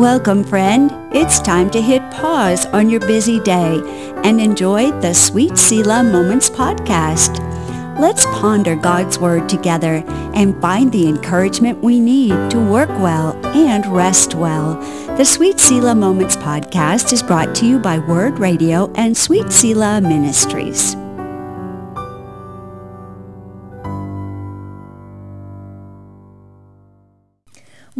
Welcome, friend. It's time to hit pause on your busy day and enjoy the Sweet Selah Moments podcast. Let's ponder God's Word together and find the encouragement we need to work well and rest well. The Sweet Selah Moments podcast is brought to you by Word Radio and Sweet Selah Ministries.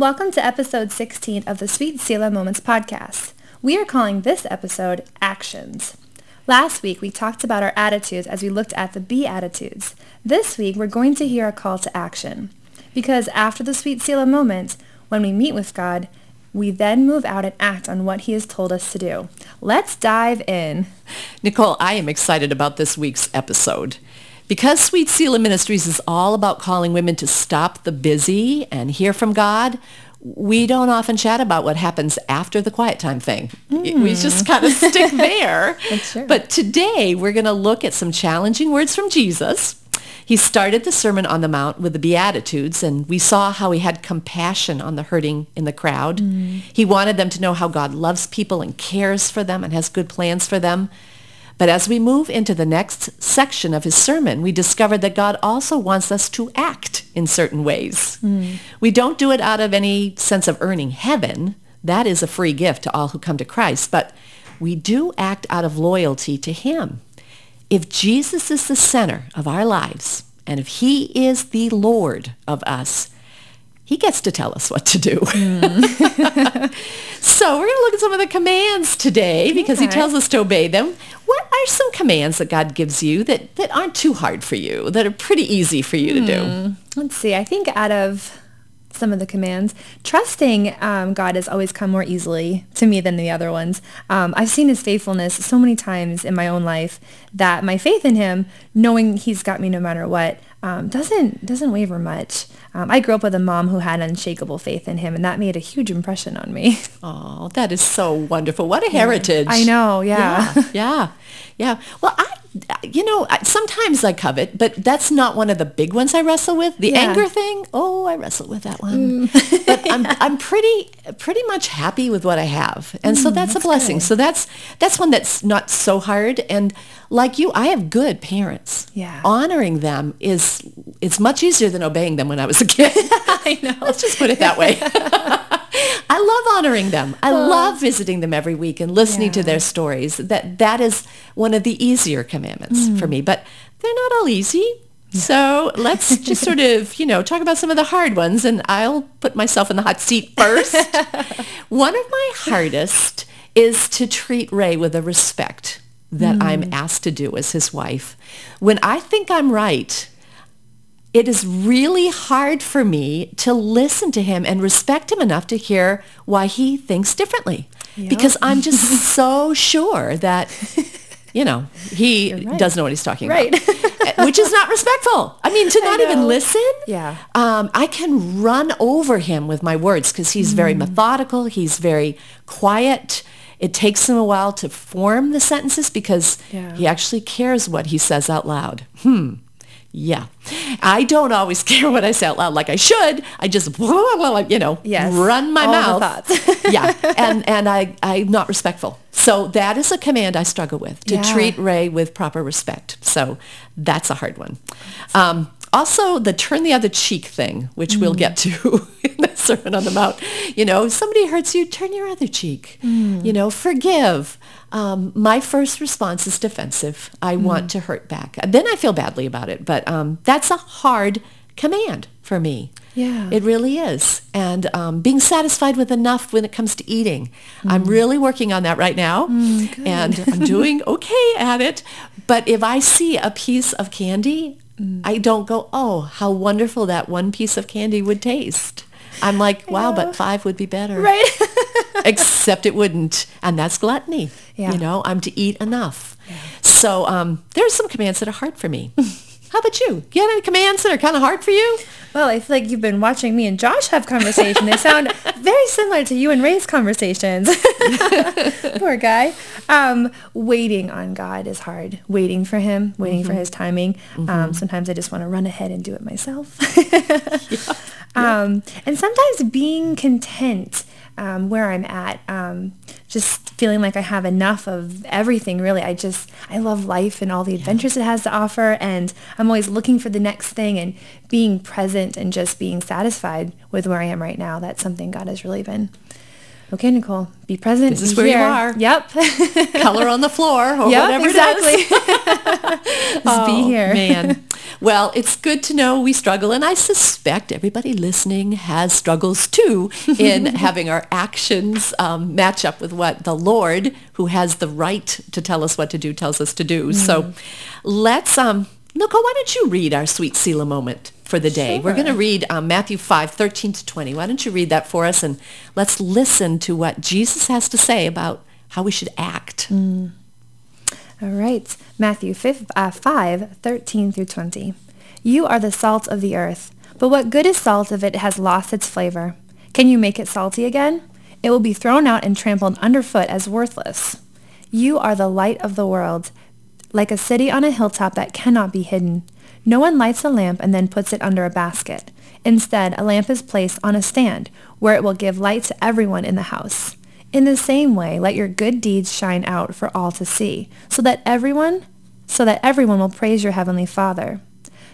Welcome to episode 16 of the Sweet Selah Moments podcast. We are calling this episode Actions. Last week, we talked about our attitudes as we looked at the Beatitudes. This week, we're going to hear a call to action. Because after the Sweet Selah moment, when we meet with God, we then move out and act on what he has told us to do. Let's dive in. Nicole, I am excited about this week's episode. Because Sweet Selah Ministries is all about calling women to stop the busy and hear from God, we don't often chat about what happens after the quiet time thing. Mm. We just kind of stick there. But today we're going to look at some challenging words from Jesus. He started the Sermon on the Mount with the Beatitudes, and we saw how he had compassion on the hurting in the crowd. Mm. He wanted them to know how God loves people and cares for them and has good plans for them. But as we move into the next section of his sermon, we discover that God also wants us to act in certain ways. Mm. We don't do it out of any sense of earning heaven. That is a free gift to all who come to Christ. But we do act out of loyalty to him. If Jesus is the center of our lives, and if he is the Lord of us, he gets to tell us what to do. Mm. so we're going to look at some of the commands today because okay. he tells us to obey them. What are some commands that God gives you that, that aren't too hard for you, that are pretty easy for you to do? Hmm. Let's see. I think out of some of the commands. Trusting um, God has always come more easily to me than the other ones. Um, I've seen his faithfulness so many times in my own life that my faith in him, knowing he's got me no matter what, um, doesn't doesn't waver much. Um, I grew up with a mom who had unshakable faith in him, and that made a huge impression on me. Oh, that is so wonderful! What a heritage! I know. Yeah. Yeah. Yeah. yeah. Well, I you know, sometimes I covet, but that's not one of the big ones I wrestle with. The yeah. anger thing, oh, I wrestle with that one. Mm. but I'm I'm pretty pretty much happy with what I have, and mm, so that's, that's, a blessing. Good. So that's that's one that's not so hard. And like you, I have good parents. Yeah, honoring them is it's much easier than obeying them when I was a kid. I know. Let's just put it that way. I love honoring them. I love visiting them every week and listening yeah. to their stories. That that is one of the easier commandments mm. for me. But they're not all easy. So let's just sort of, you know, talk about some of the hard ones and I'll put myself in the hot seat first. one of my hardest is to treat Ray with the respect that mm. I'm asked to do as his wife. When I think I'm right, it is really hard for me to listen to him and respect him enough to hear why he thinks differently. Yep. Because I'm just so sure that, you know, he right. doesn't know what he's talking about, right. about. which is not respectful. I mean, to not even listen. Yeah. Um, I can run over him with my words because he's mm. very methodical. He's very quiet. It takes him a while to form the sentences because yeah. he actually cares what he says out loud. Hmm. Yeah. I don't always care what I say out loud like I should. I just, you know, yes. run my mouth. yeah. And, and I, I'm not respectful. So that is a command I struggle with, to yeah. treat Ray with proper respect. So that's a hard one. Um, also, the turn the other cheek thing, which mm. we'll get to in the Sermon on the Mount. You know, somebody hurts you, turn your other cheek. Mm. You know, forgive. Um, my first response is defensive. I mm. want to hurt back. Then I feel badly about it. But um, that's a hard command for me. Yeah. It really is. And um, being satisfied with enough when it comes to eating. Mm. I'm really working on that right now. Mm, and I'm doing okay at it. But if I see a piece of candy, mm. I don't go, oh, how wonderful that one piece of candy would taste. I'm like, wow, but five would be better. Right. Except it wouldn't. And that's gluttony. Yeah. You know, I'm to eat enough. Yeah. So um, there's some commands that are hard for me. How about you? You have any commands that are kind of hard for you? Well, I feel like you've been watching me and Josh have conversation. They sound very similar to you and Ray's conversations. Poor guy. Um, waiting on God is hard. Waiting for him, waiting mm-hmm. for his timing. Um, mm-hmm. Um, sometimes I just want to run ahead and do it myself. yeah. Um, and sometimes being content um, where I'm at. Um, just feeling like I have enough of everything, really. I just, I love life and all the adventures it has to offer. And I'm always looking for the next thing and being present and just being satisfied with where I am right now. That's something God has really been Okay, Nicole, be present. This is where here. you are. Yep. Color on the floor or yep, whatever exactly. it is. Just be here. man. Well, it's good to know we struggle, and I suspect everybody listening has struggles too in having our actions um, match up with what the Lord, who has the right to tell us what to do, tells us to do. So let's, um, Nicole, why don't you read our sweet Selah moment for the day? We're going to read um, Matthew 5, 13 to 20. Why don't you read that for us, and let's listen to what Jesus has to say about how we should act. All right. Matthew 5, uh, 5, 13 through 20. You are the salt of the earth, but what good is salt if it has lost its flavor? Can you make it salty again? It will be thrown out and trampled underfoot as worthless. You are the light of the world, like a city on a hilltop that cannot be hidden. No one lights a lamp and then puts it under a basket. Instead, a lamp is placed on a stand where it will give light to everyone in the house. In the same way, let your good deeds shine out for all to see, so that everyone, so that everyone will praise your heavenly Father.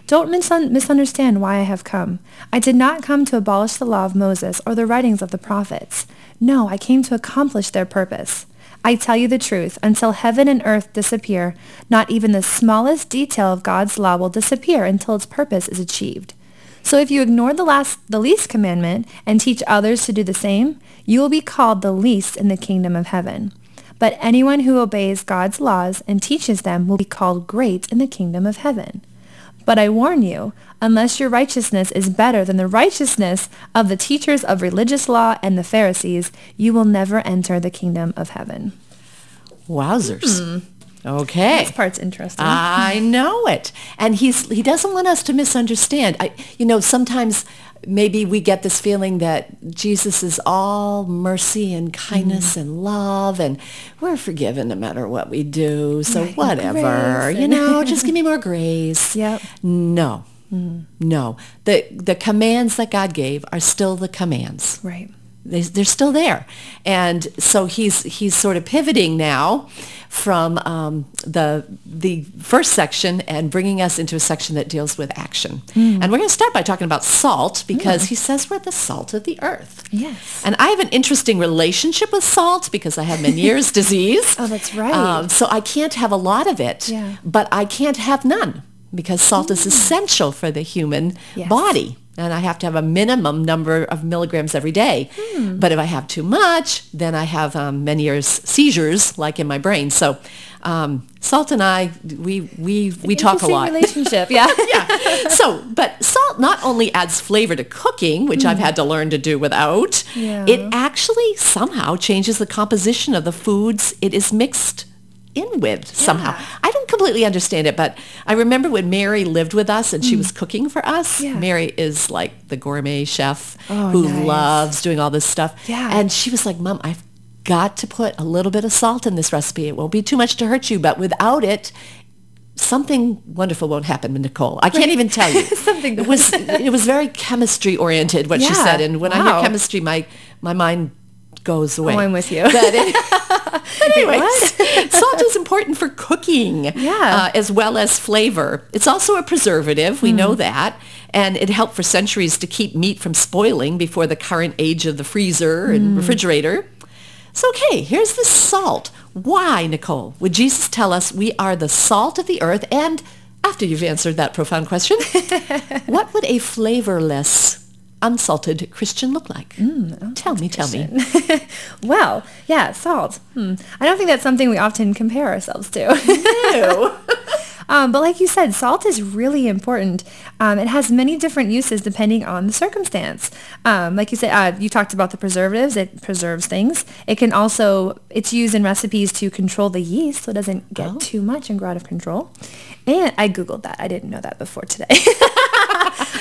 Don't misun- misunderstand why I have come. I did not come to abolish the law of Moses or the writings of the prophets. No, I came to accomplish their purpose. I tell you the truth, until heaven and earth disappear, not even the smallest detail of God's law will disappear until its purpose is achieved. So if you ignore the last the least commandment and teach others to do the same, you will be called the least in the kingdom of heaven. But anyone who obeys God's laws and teaches them will be called great in the kingdom of heaven. But I warn you, unless your righteousness is better than the righteousness of the teachers of religious law and the Pharisees, you will never enter the kingdom of heaven. Wowzers. Hmm. Okay. This part's interesting. I know it. And he's he doesn't want us to misunderstand. I you know, sometimes maybe we get this feeling that Jesus is all mercy and kindness and love and we're forgiven no matter what we do. So Right, whatever, you know, just give me more grace. Yep. No. No. The the commands that God gave are still the commands right. They, they're still there and so he's he's sort of pivoting now from um, the the first section and bringing us into a section that deals with action and we're going to start by talking about salt because he says we're the salt of the earth Yes. and I have an interesting relationship with salt because I have Meniere's disease. Oh, that's right. Um, so I can't have a lot of it, Yeah. but I can't have none because salt is essential for the human Yes. body. And I have to have a minimum number of milligrams every day. Hmm. But if I have too much, then I have um, Meniere's seizures, like in my brain. So um, salt and I, we we we talk a lot. relationship. Yeah. yeah. So, but salt not only adds flavor to cooking, which I've had to learn to do without, Yeah. it actually somehow changes the composition of the foods it is mixed in with somehow. I don't completely understand it, but I remember when Mary lived with us and she mm. was cooking for us. Yeah. Mary is like the gourmet chef Oh, who nice. loves doing all this stuff. Yeah. And she was like, Mom, I've got to put a little bit of salt in this recipe. It won't be too much to hurt you, but without it, something wonderful won't happen, Nicole. I can't even tell you. Something it was it was very chemistry oriented what she said, and when I Wow. hear chemistry, my my mind goes away. Oh, I'm with you. But, but anyways, salt is important for cooking, Yeah. uh, as well as flavor. It's also a preservative. We Hmm. know that. And it helped for centuries to keep meat from spoiling before the current age of the freezer and Hmm. refrigerator. So, okay, here's the salt. Why, Nicole, would Jesus tell us we are the salt of the earth? And after you've answered that profound question, what would a flavorless, unsalted Christian look like? Mm, tell me, tell me. Well, yeah, salt. Hmm. I don't think that's something we often compare ourselves to. Ew. um, but like you said, salt is really important. Um, it has many different uses depending on the circumstance. Um, like you said, uh, you talked about the preservatives. It preserves things. It can also, it's used in recipes to control the yeast so it doesn't get Oh. too much and grow out of control. And I Googled that. I didn't know that before today.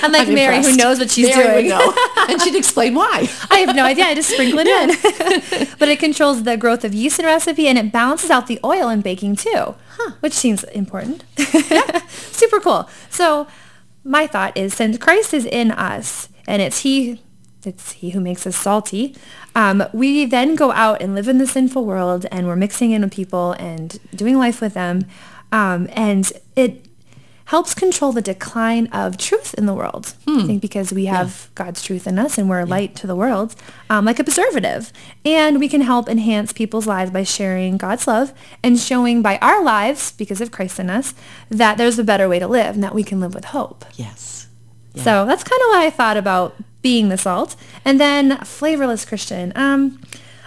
Unlike I'm Mary, who knows what she's Mary doing. and she'd explain why. I have no idea. I just sprinkle it in. but it controls the growth of yeast in a recipe and it balances out the oil in baking too, which seems important. Yeah. Super cool. So my thought is since Christ is in us and it's he it's he who makes us salty. Um, we then go out and live in the sinful world and we're mixing in with people and doing life with them. Um, and it helps control the decline of truth in the world. I think because we have God's truth in us and we're a light to the world, um, like a preservative. And we can help enhance people's lives by sharing God's love and showing by our lives, because of Christ in us, that there's a better way to live and that we can live with hope. Yes. So that's kind of what I thought about being the salt. And then flavorless Christian. Um,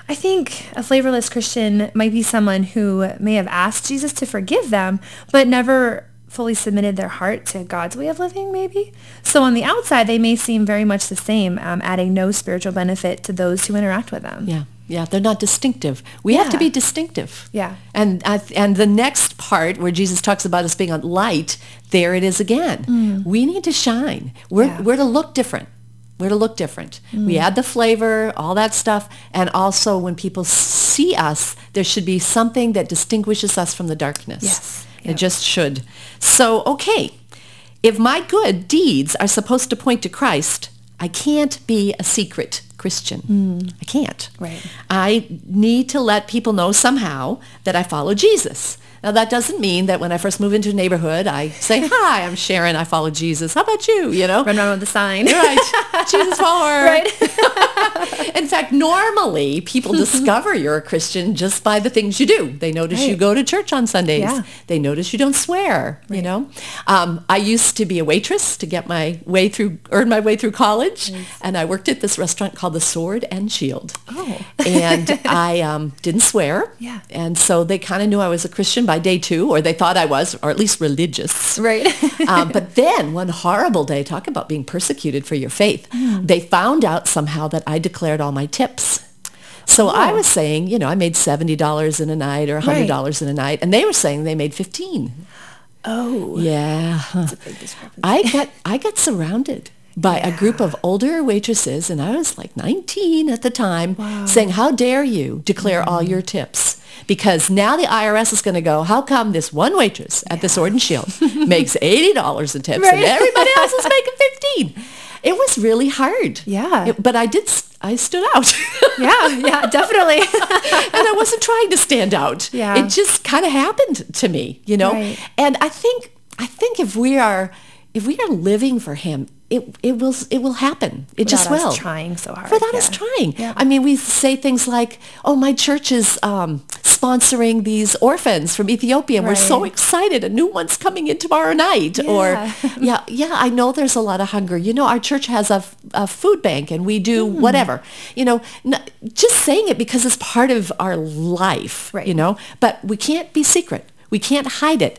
I think a flavorless Christian might be someone who may have asked Jesus to forgive them, but never fully submitted their heart to God's way of living, maybe. So on the outside, they may seem very much the same, um, adding no spiritual benefit to those who interact with them. Yeah. Yeah, they're not distinctive. We have to be distinctive. Yeah. And th- and the next part where Jesus talks about us being a light, there it is again. We need to shine. We're Mm. Yeah. Mm. we're to look different. We're to look different. We mm. add the flavor, all that stuff, and also when people see us, there should be something that distinguishes us from the darkness. Yes. It just should. So, okay, if my good deeds are supposed to point to Christ, I can't be a secret Christian. Mm. I can't. Right. I need to let people know somehow that I follow Jesus. Now that doesn't mean that when I first move into a neighborhood, I say, "Hi, I'm Sharon. I follow Jesus. How about you?" You know, Run around with the sign. right? Jesus follower. right? In fact, normally people discover you're a Christian just by the things you do. They notice you go to church on Sundays. Yeah. They notice you don't swear. You know, um, I used to be a waitress to get my way through, earn my way through college, and I worked at this restaurant called the Sword and Shield. Oh. and I um, didn't swear. Yeah. And so they kind of knew I was a Christian by day two, or they thought I was, or at least religious right. um, but then one horrible day, talk about being persecuted for your faith. Mm. They found out somehow that I declared all my tips. So I Oh. was saying, you know, I made seventy dollars in a night or hundred dollars in a night, and they were saying they made fifteen. oh. Yeah. I got I got surrounded by a group of older waitresses, and I was like 19 at the time, saying, "How dare you declare all Mm-hmm. your tips?" Because now the IRS is going to go, "How come this one waitress at the Sword and Shield makes eighty dollars in tips, and everybody else is making 15? It was really hard. Yeah. It- but I did. I stood out. yeah, yeah, definitely. and I wasn't trying to stand out. Yeah. It just kind of happened to me, you know? Right. And I think I think if we are if we are living for him, it it will it will happen. It just Without will. us trying so hard, Without us trying. Yeah. I mean, we say things like, "Oh, my church is um, sponsoring these orphans from Ethiopia. and We're so excited. A new one's coming in tomorrow night." Or, Yeah. "Yeah, yeah, I know there's a lot of hunger. You know, our church has a, food bank, and we do Hmm. whatever." You know, n- just saying it because it's part of our life. Right. You know, but we can't be secret. We can't hide it.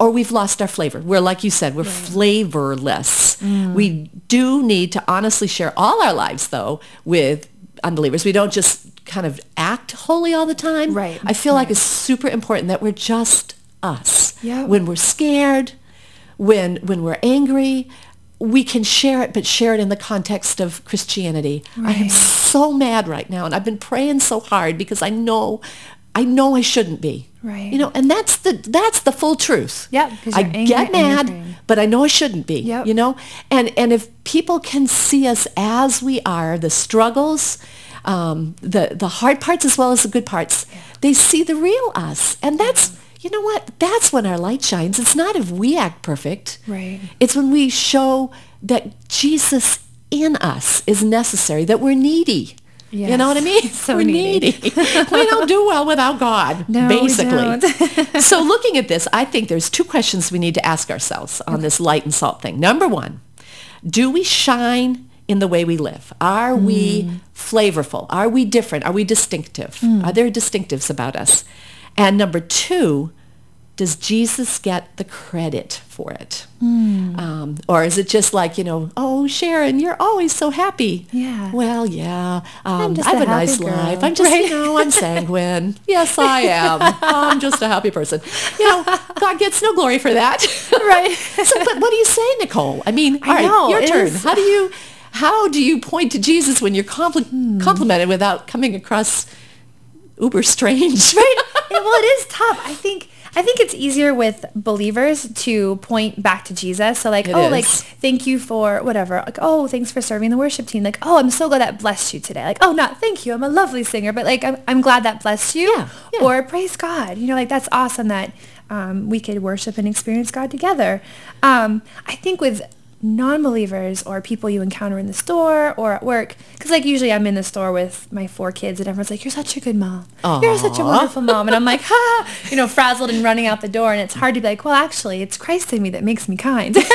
Or we've lost our flavor. We're, like you said, we're flavorless. Mm. We do need to honestly share all our lives, though, with unbelievers. We don't just kind of act holy all the time. Right, I feel like it's super important that we're just us. Yeah. When we're scared, when when we're angry, we can share it, but share it in the context of Christianity. Right. I am so mad right now, and I've been praying so hard because I know, I know I shouldn't be. Right. You know, and that's the that's the full truth. Yeah. I get mad, but I know I shouldn't be. Yep. You know, and and if people can see us as we are, the struggles, um, the the hard parts as well as the good parts, they see the real us, and that's. You know what? That's when our light shines. It's not if we act perfect. Right. It's when we show that Jesus in us is necessary, that we're needy. You know what I mean? So we're needy. needy. we don't do well without God, No, basically. so looking at this, I think there's two questions we need to ask ourselves on this light and salt thing. Number one, do we shine in the way we live? Are hmm. we flavorful? Are we different? Are we distinctive? Hmm. Are there distinctives about us? And number two, does Jesus get the credit for it? Um, or is it just like, you know, oh, Sharon, you're always so happy. Yeah. Well, yeah. Um, I have a a nice girl. life. I'm just, you know, I'm sanguine. yes, I am. I'm just a happy person. You know, God gets no glory for that. Right. so, but what do you say, Nicole? I mean, all right, know, your turn. is- How do you, how do you point to Jesus when you're compli- Hmm. complimented without coming across uber strange? right? Well, it is tough. I think I think it's easier with believers to point back to Jesus. So like, It oh, is. like, thank you for whatever. Like, oh, thanks for serving the worship team. Like, oh, I'm so glad that blessed you today. Like, oh, not thank you. I'm a lovely singer, but like, I'm, I'm glad that blessed you. Yeah, yeah. Or praise God. You know, like that's awesome that um, we could worship and experience God together. Um, I think with non-believers or people you encounter in the store or at work. Because like usually i'm in the store with my four kids and everyone's like you're such a good mom. You're such a wonderful mom. And i'm like ha you know frazzled and running out the door and it's hard to be like well actually it's christ in me that makes me kind.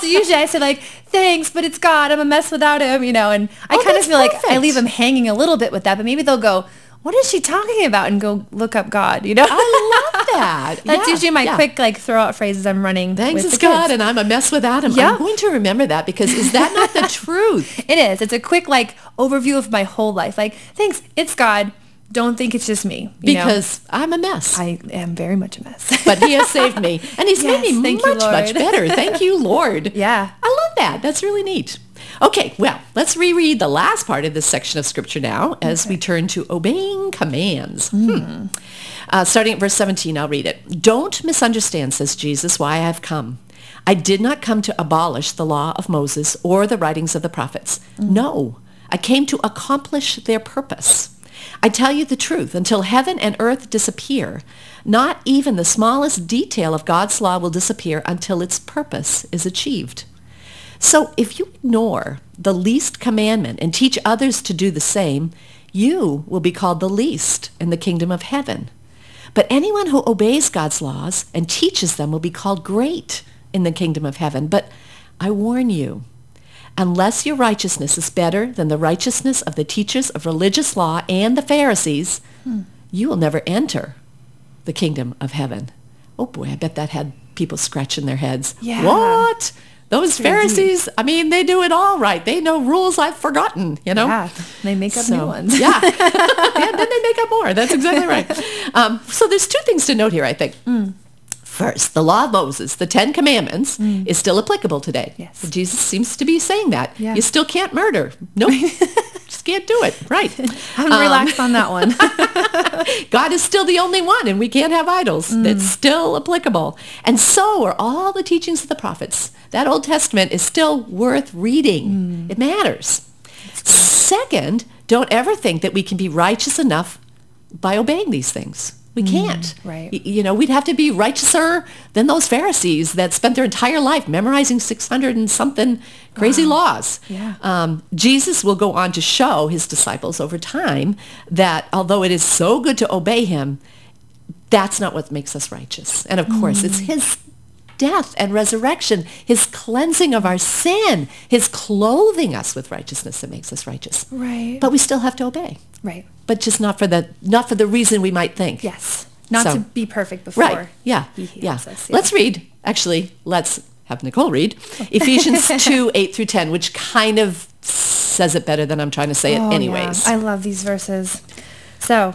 So usually i say like thanks but it's god. I'm a mess without him you know and i Oh, kind of feel like i leave them hanging a little bit with that but maybe they'll go what is she talking about and go look up god you know I love that. that's Yeah, usually my yeah. quick like throw out phrases i'm running Thanks with is the kids. God, and I'm a mess without him. Yeah. I'm going to remember that because is that not the truth? It is. It's a quick like overview of my whole life. Like, thanks, it's God. Don't think it's just me. you know? Because I'm a mess. I am very much a mess. but he has saved me. And he's Yes, made me thank you, much, much better. Thank you, Lord. Yeah. I love that. That's really neat. Okay, well, let's reread the last part of this section of Scripture now as we turn to obeying commands. Hmm. Uh, starting at verse 17, I'll read it. Don't misunderstand, says Jesus, why I have come. I did not come to abolish the law of Moses or the writings of the prophets. No, I came to accomplish their purpose. I tell you the truth, until heaven and earth disappear, not even the smallest detail of God's law will disappear until its purpose is achieved. So if you ignore the least commandment and teach others to do the same, you will be called the least in the kingdom of heaven. But anyone who obeys God's laws and teaches them will be called great in the kingdom of heaven. But I warn you, unless your righteousness is better than the righteousness of the teachers of religious law and the Pharisees, hmm. you will never enter the kingdom of heaven. Oh boy, I bet that had people scratching their heads. Yeah. What? Those. Pharisees, I mean, they do it all right. They know rules I've forgotten, you know? yeah, they make up new ones. yeah. yeah, then they make up more. That's exactly right. Um, so there's two things to note here, I think. Mm. First, the law of Moses, the Ten Commandments, is still applicable today. Mm. Yes. Jesus seems to be saying that. Yeah. You still can't murder. Nope. Can't do it. Right. I'm Um, relaxed on that one. God is still the only one and we can't have idols. Mm. It's still applicable. And so are all the teachings of the prophets. That Old Testament is still worth reading. Mm. It matters. Second, don't ever think that we can be righteous enough by obeying these things. We can't. Mm, right. Y- You know, we'd have to be righteouser than those Pharisees that spent their entire life memorizing 600 and something crazy laws. Yeah. Um, Jesus will go on to show his disciples over time that although it is so good to obey him, that's not what makes us righteous. And of course, it's Mm. his death and resurrection, his cleansing of our sin, his clothing us with righteousness that makes us righteous. right. But we still have to obey, right. but just not for the not for the reason we might think. Yes. Not So- to be perfect before. Right. Yeah. He yeah. us, Let's read. Actually, let's have Nicole read Ephesians 2, 8 through 10, which kind of says it better than I'm trying to say it Oh, anyways. yeah. I love these verses. So,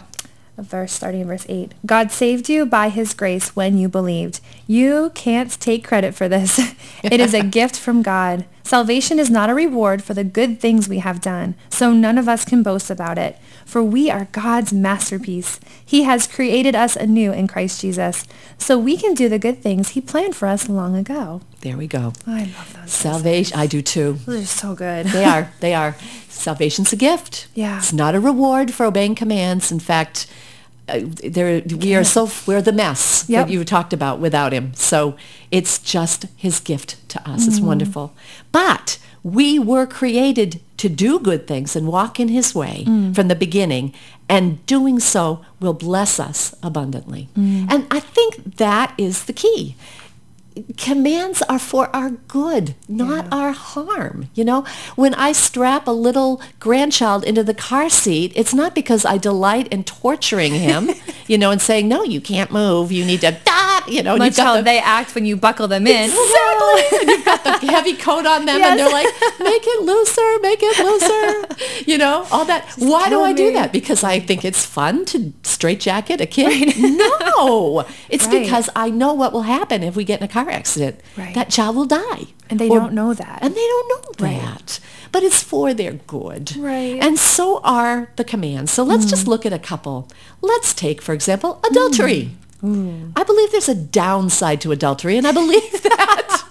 a verse starting in verse 8. God saved you by his grace when you believed. You can't take credit for this. it is a gift from God. Salvation is not a reward for the good things we have done, so none of us can boast about it. For we are God's masterpiece. He has created us anew in Christ Jesus, so we can do the good things he planned for us long ago. there we go. I love those. Salvation. I do too. Those are so good. They are. They are. Salvation's a gift. Yeah. It's not a reward for obeying commands. In fact, uh, there we are so we're the mess Yep. that you talked about without him. So it's just his gift to us. It's Mm. wonderful. But we were created to do good things and walk in his way Mm. from the beginning and doing so will bless us abundantly. Mm. And I think that is the key commands are for our good, not our harm. You know, when I strap a little grandchild into the car seat, it's not because I delight in torturing him, you know, and saying, no, you can't move. You need to, da, you know, Much how the, they act when you buckle them in. Exactly. and you've got the heavy coat on them and they're like, make it looser, make it looser. You know, all that. Why do I do that? Because I think it's fun to straitjacket a kid? No. It's Right. because I know what will happen if we get in a car accident. Right. That child will die. And they Or- don't know that. And they don't know Right. that. But it's for their good. Right. And so are the commands. So let's Mm. just look at a couple. Let's take, for example, adultery. Mm. Mm. I believe there's a downside to adultery, and I believe that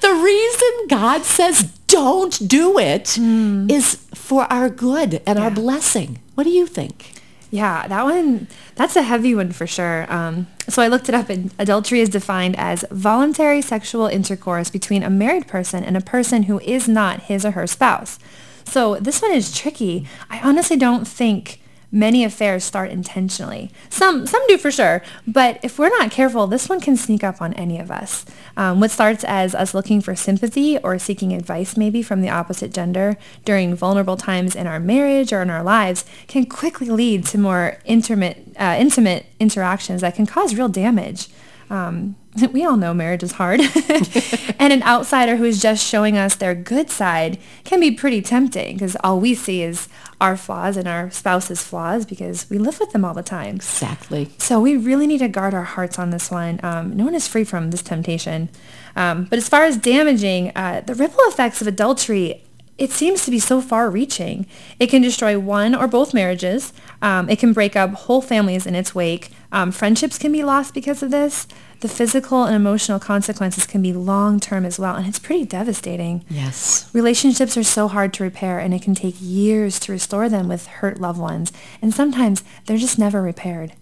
the reason God says don't do it mm. is for our good and our blessing. What do you think? Yeah, that one, that's a heavy one for sure. Um, so I looked it up and adultery is defined as voluntary sexual intercourse between a married person and a person who is not his or her spouse. So this one is tricky. I honestly don't think many affairs start intentionally. Some some do for sure, but if we're not careful, this one can sneak up on any of us. Um, what starts as us looking for sympathy or seeking advice maybe from the opposite gender during vulnerable times in our marriage or in our lives can quickly lead to more intimate, uh, intimate interactions that can cause real damage. Um, we all know marriage is hard. and an outsider who is just showing us their good side can be pretty tempting because all we see is our flaws and our spouse's flaws because we live with them all the time. Exactly. So we really need to guard our hearts on this one. Um, no one is free from this temptation. Um, but as far as damaging, uh, the ripple effects of adultery it seems to be so far reaching. It can destroy one or both marriages. Um, it can break up whole families in its wake. Um, friendships can be lost because of this. The physical and emotional consequences can be long-term as well, and it's pretty devastating. Yes. Relationships are so hard to repair, and it can take years to restore them with hurt loved ones, and sometimes they're just never repaired.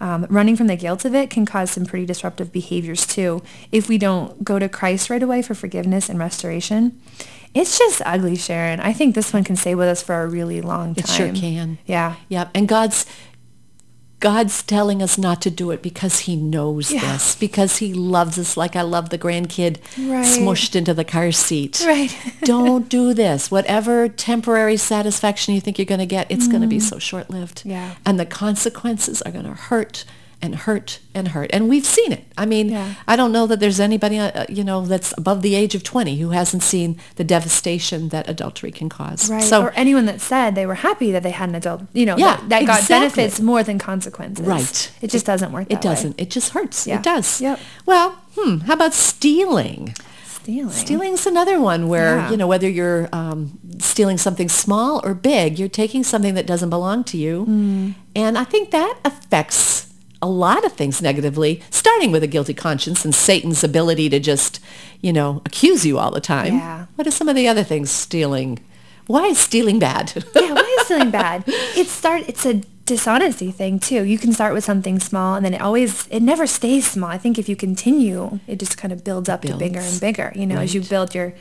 Um, running from the guilt of it can cause some pretty disruptive behaviors too if we don't go to Christ right away for forgiveness and restoration. It's just ugly, Sharon. I think this one can stay with us for a really long time. It sure can. Yeah. Yep. And God's God's telling us not to do it because he knows Yeah. this, because he loves us like I love the grandkid Right. smushed into the car seat. Right. Don't do this. Whatever temporary satisfaction you think you're going to get, it's going to be so short-lived. Mm. Yeah. And the consequences are going to hurt and hurt and hurt. And we've seen it. I mean, Yeah. I don't know that there's anybody, uh, you know, that's above the age of 20 who hasn't seen the devastation that adultery can cause. Right. So, or anyone that said they were happy that they had an adult, you know, Yeah, that, that got benefits more than consequences. Right. It just doesn't work It that way. doesn't. It just hurts. Yeah. It does. Yep. Well, hmm, how about stealing? Stealing. Stealing's another one where, Yeah. you know, whether you're um, stealing something small or big, you're taking something that doesn't belong to you. Hmm. And I think that affects a lot of things negatively, starting with a guilty conscience and Satan's ability to just, you know, accuse you all the time. Yeah. What are some of the other things stealing? Why is stealing bad? yeah, why is stealing bad? It start it's a dishonesty thing too. You can start with something small and then it always it never stays small. I think if you continue, it just kind of builds up to bigger and bigger, you know, as you build your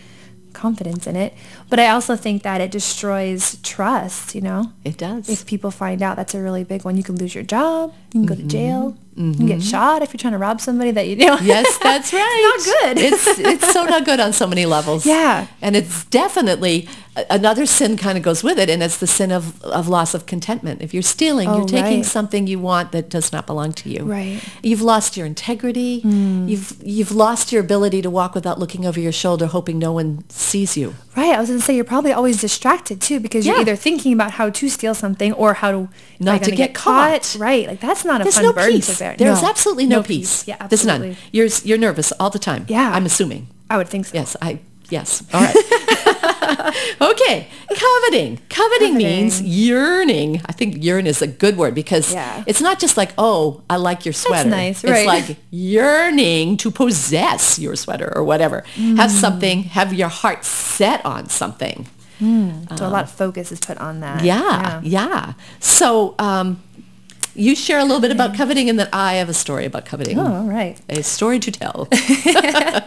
confidence in it. But I also think that it destroys trust, you know? It does. If people find out, that's a really big one. You can lose your job. You can go to Mm-hmm. jail. You can get shot if you're trying to rob somebody that you know. Yes, that's right. It's not good. It's it's so not good on so many levels. Yeah. and it's definitely another sin kind of goes with it, and it's the sin of, of loss of contentment. If you're stealing, Oh, you're taking right. something you want that does not belong to you. Right. You've lost your integrity. You've you've lost your ability to walk without looking over your shoulder, hoping no one sees you. Right. I was going to say you're probably always distracted too because you're either thinking about how to steal something or how to Not to gonna get caught. Right. Like that's not a There's fun no burden peace. to bear. There's No. absolutely no, peace. Yeah, There's none. You're you're nervous all the time. Yeah. I'm assuming. I would think so. Yes, I yes. All right. okay. Coveting. Coveting. means yearning. I think yearn is a good word because Yeah. it's not just like, oh, I like your sweater. That's nice, right? It's like yearning to possess your sweater or whatever. Have Mm. something, have your heart set on something. So a lot of focus is put on that. Yeah, yeah. So um, you share a little bit about coveting and then I have a story about coveting. Oh, all right. A story to tell.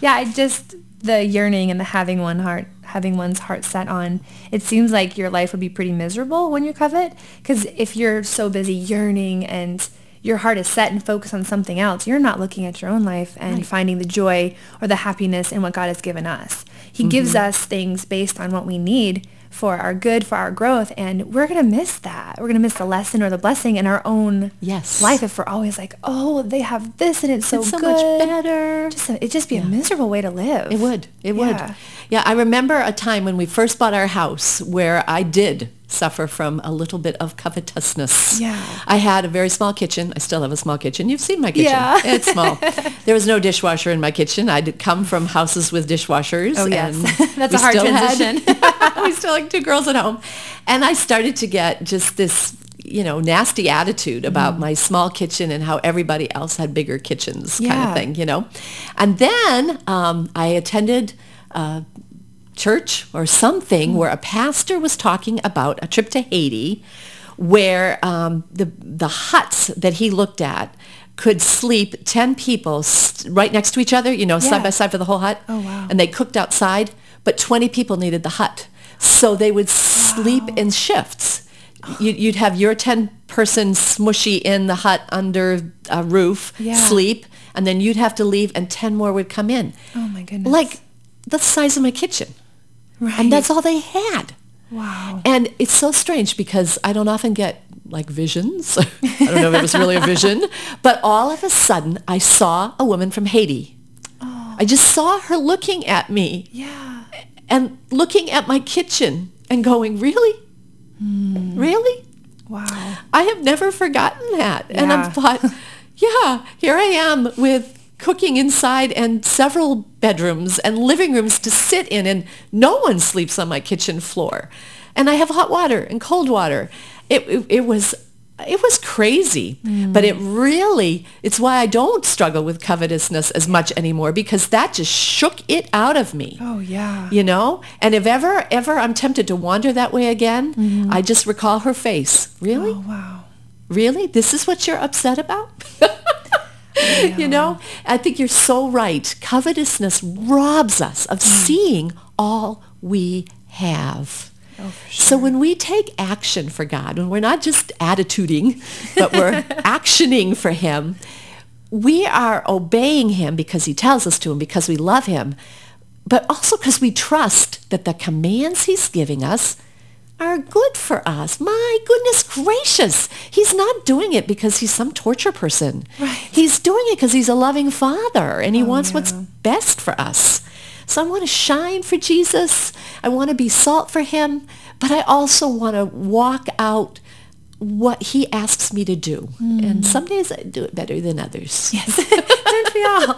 Yeah, I just the yearning and the having one heart, having one's heart set on. It seems like your life would be pretty miserable when you covet, because if you're so busy yearning and your heart is set and focused on something else, you're not looking at your own life and finding the joy or the happiness in what God has given us. He gives mm-hmm. us things based on what we need for our good, for our growth, and we're gonna miss that. We're gonna miss the lesson or the blessing in our own Yes. life if we're always like, oh, they have this and it's so, It's so good. much better. Just a, it'd just be a miserable way to live. It would. It would. Yeah. Yeah, I remember a time when we first bought our house where I did suffer from a little bit of covetousness. Yeah. I had a very small kitchen. I still have a small kitchen. You've seen my kitchen. Yeah. It's small. there was no dishwasher in my kitchen. I'd come from houses with dishwashers. Oh, yes. and That's a hard still had- transition. we still had two girls at home. And I started to get just this you know, nasty attitude about my small kitchen and how everybody else had bigger kitchens kind of thing, you know. And then um, I attended uh, church or something where a pastor was talking about a trip to Haiti where um, the, the huts that he looked at could sleep 10 people st- right next to each other, you know, Yeah. side by side for the whole hut. Oh, wow. And they cooked outside, but 20 people needed the hut. So they would sleep in shifts. You- You'd have your 10 person smushy in the hut under a roof, Yeah. sleep, and then you'd have to leave and 10 more would come in. Oh my goodness. Like the size of my kitchen. Right. And that's all they had. wow. And it's so strange because I don't often get like visions. I don't know if it was really a vision, but all of a sudden I saw a woman from Haiti. Oh. I just saw her looking at me Yeah. and looking at my kitchen and going, really? Hmm. Really? Wow. I have never forgotten that. And Yeah. I thought, yeah, here I am with cooking inside and several bedrooms and living rooms to sit in and no one sleeps on my kitchen floor. And I have hot water and cold water. It, it, it was it was crazy, mm. but it really, it's why I don't struggle with covetousness as much anymore because that just shook it out of me. Oh yeah. you know? And if ever ever i'm tempted to wander that way again mm-hmm. i just recall her face. Really? Oh wow. really? This is what you're upset about you know? I think you're so right. Covetousness robs us of mm. seeing all we have. Oh, for so when we take action for God, when we're not just attituding, but we're actioning for him, we are obeying him because he tells us to and because we love him, but also because we trust that the commands he's giving us are good for us. My goodness gracious. He's not doing it because he's some torture person. Right. He's doing it because he's a loving father and he oh, wants what's best for us. So I want to shine for Jesus. I want to be salt for him, but I also want to walk out what he asks me to do. And hmm. some days I do it better than others. Yes. Don't we all?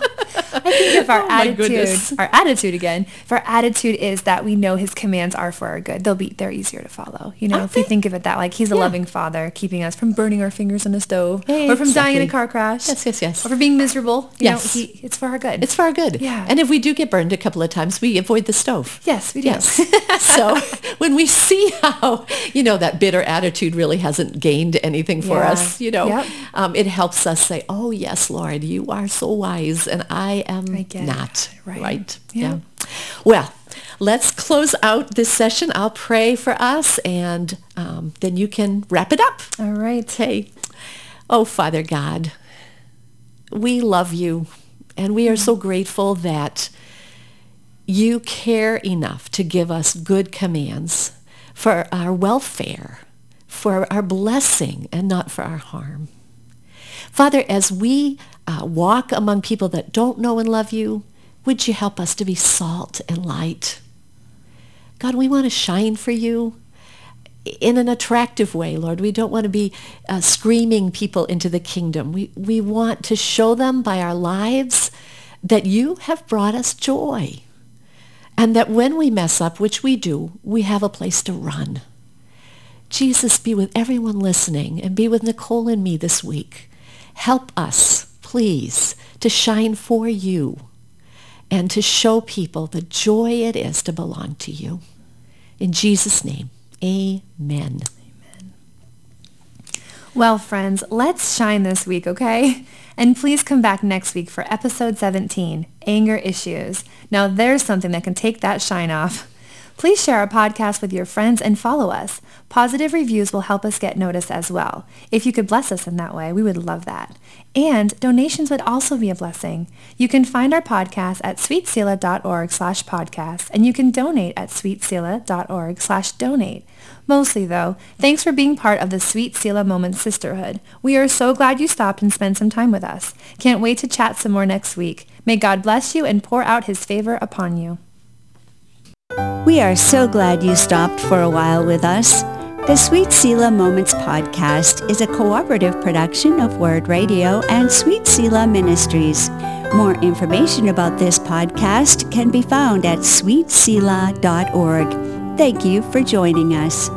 I think if our Oh, attitude, goodness. our attitude again, if our attitude is that we know his commands are for our good, they'll be they're easier to follow. You know, Aren't if we think of it that like he's a Yeah. loving father, keeping us from burning our fingers on the stove, or from dying in a car crash, Yes, yes, yes. or for being miserable. You Yes. know, he, it's for our good. It's for our good. Yeah. And if we do get burned a couple of times, we avoid the stove. yes, we do. Yes. so when we see how, you know, that bitter attitude really hasn't gained anything for Yeah. us, you know, Yep. um, it helps us say, oh, yes, Lord, you are so wise and I am I it. not. Right. Yeah. Yeah. Well, let's close out this session. I'll pray for us and um, then you can wrap it up. All right. Okay. Oh, Father God, we love you and we are so grateful that you care enough to give us good commands for our welfare, for our blessing and not for our harm. Father, as we uh, walk among people that don't know and love you, would you help us to be salt and light? God, we want to shine for you in an attractive way, Lord. We don't want to be uh, screaming people into the kingdom. We, we want to show them by our lives that you have brought us joy. And that when we mess up, which we do, we have a place to run. Jesus, be with everyone listening and be with Nicole and me this week. Help us, please, to shine for you and to show people the joy it is to belong to you. In Jesus' name, amen. Well, friends, let's shine this week, okay? And please come back next week for episode 17, Anger Issues. Now there's something that can take that shine off. Please share our podcast with your friends and follow us. Positive reviews will help us get noticed as well. If you could bless us in that way, we would love that. And donations would also be a blessing. You can find our podcast at sweetselah.org slash podcast, and you can donate at sweetselah.org slash donate. Mostly though, thanks for being part of the Sweet Selah Moments Sisterhood. We are so glad you stopped and spent some time with us. Can't wait to chat some more next week. May God bless you and pour out his favor upon you. We are so glad you stopped for a while with us. The Sweet Selah Moments podcast is a cooperative production of Word Radio and Sweet Selah Ministries. More information about this podcast can be found at sweetselah.org. Thank you for joining us.